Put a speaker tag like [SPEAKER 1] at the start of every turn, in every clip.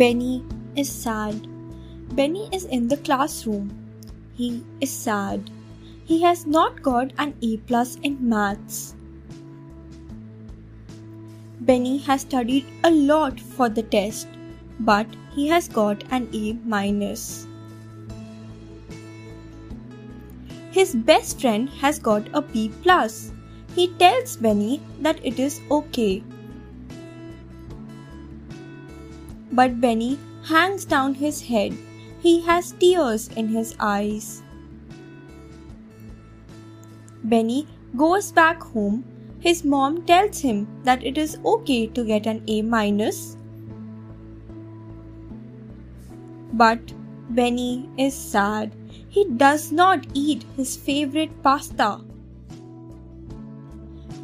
[SPEAKER 1] Benny is sad. Benny is in the classroom. He is sad. He has not got an A plus in maths. Benny has studied a lot for the test, but he has got an A minus. His best friend has got a B plus. He tells Benny that it is okay. But Benny hangs down his head. He has tears in his eyes. Benny goes back home. His mom tells him that it is okay to get an A minus. But Benny is sad. He does not eat his favorite pasta.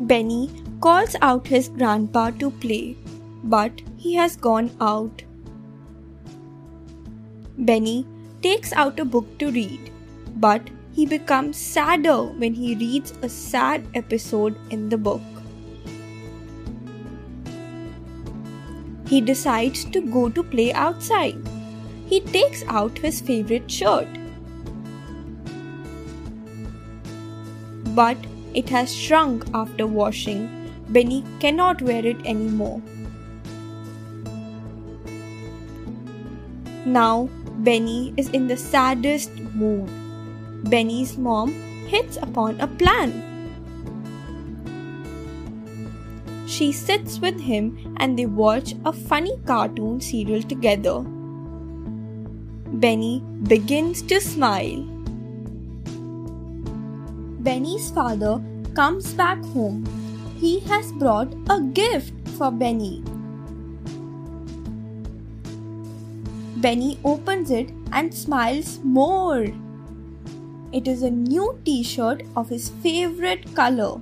[SPEAKER 1] Benny calls out his grandpa to play, but he has gone out. Benny takes out a book to read, but he becomes sadder when he reads a sad episode in the book. He decides to go to play outside. He takes out his favorite shirt. But it has shrunk after washing. Benny cannot wear it anymore. Now, Benny is in the saddest mood. Benny's mom hits upon a plan. She sits with him and they watch a funny cartoon serial together. Benny begins to smile. Benny's father comes back home. He has brought a gift for Benny. Benny opens it and smiles more. It is a new t shirt of his favorite color.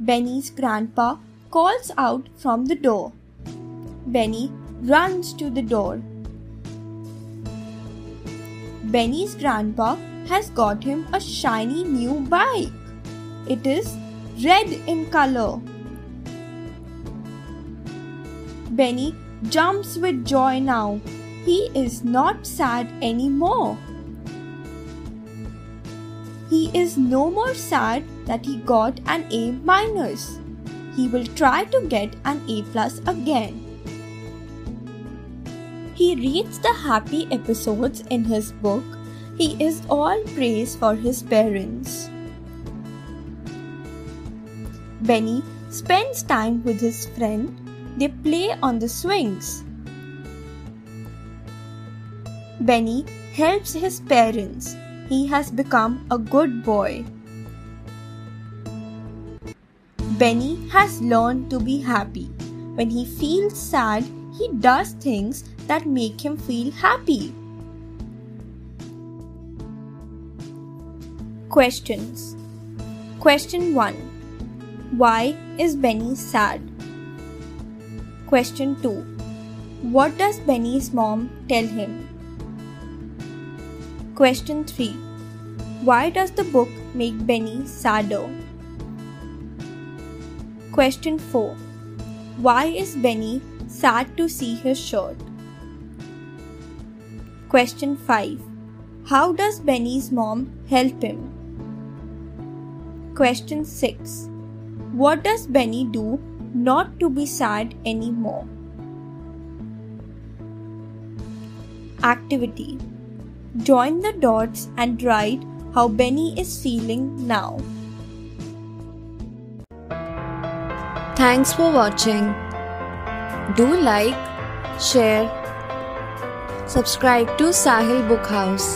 [SPEAKER 1] Benny's grandpa calls out from the door. Benny runs to the door. Benny's grandpa has got him a shiny new bike. It is red in color. Benny jumps with joy now. He is not sad anymore. He is no more sad that he got an A minus. He will try to get an A plus again. He reads the happy episodes in his book. He is all praise for his parents. Benny spends time with his friend. They play on the swings. Benny helps his parents. He has become a good boy. Benny has learned to be happy. When he feels sad, he does things that make him feel happy. Questions Question 1 Why is Benny sad? Question 2 What does Benny's mom tell him? Question 3 Why does the book make Benny sadder? Question 4 Why is Benny sad to see his shirt? Question 5 How does Benny's mom help him? Question 6 What does Benny do not to be sad anymore? Activity Join the dots and write how Benny is feeling now.
[SPEAKER 2] Thanks for watching. Do like, share, subscribe to Sahil Book House.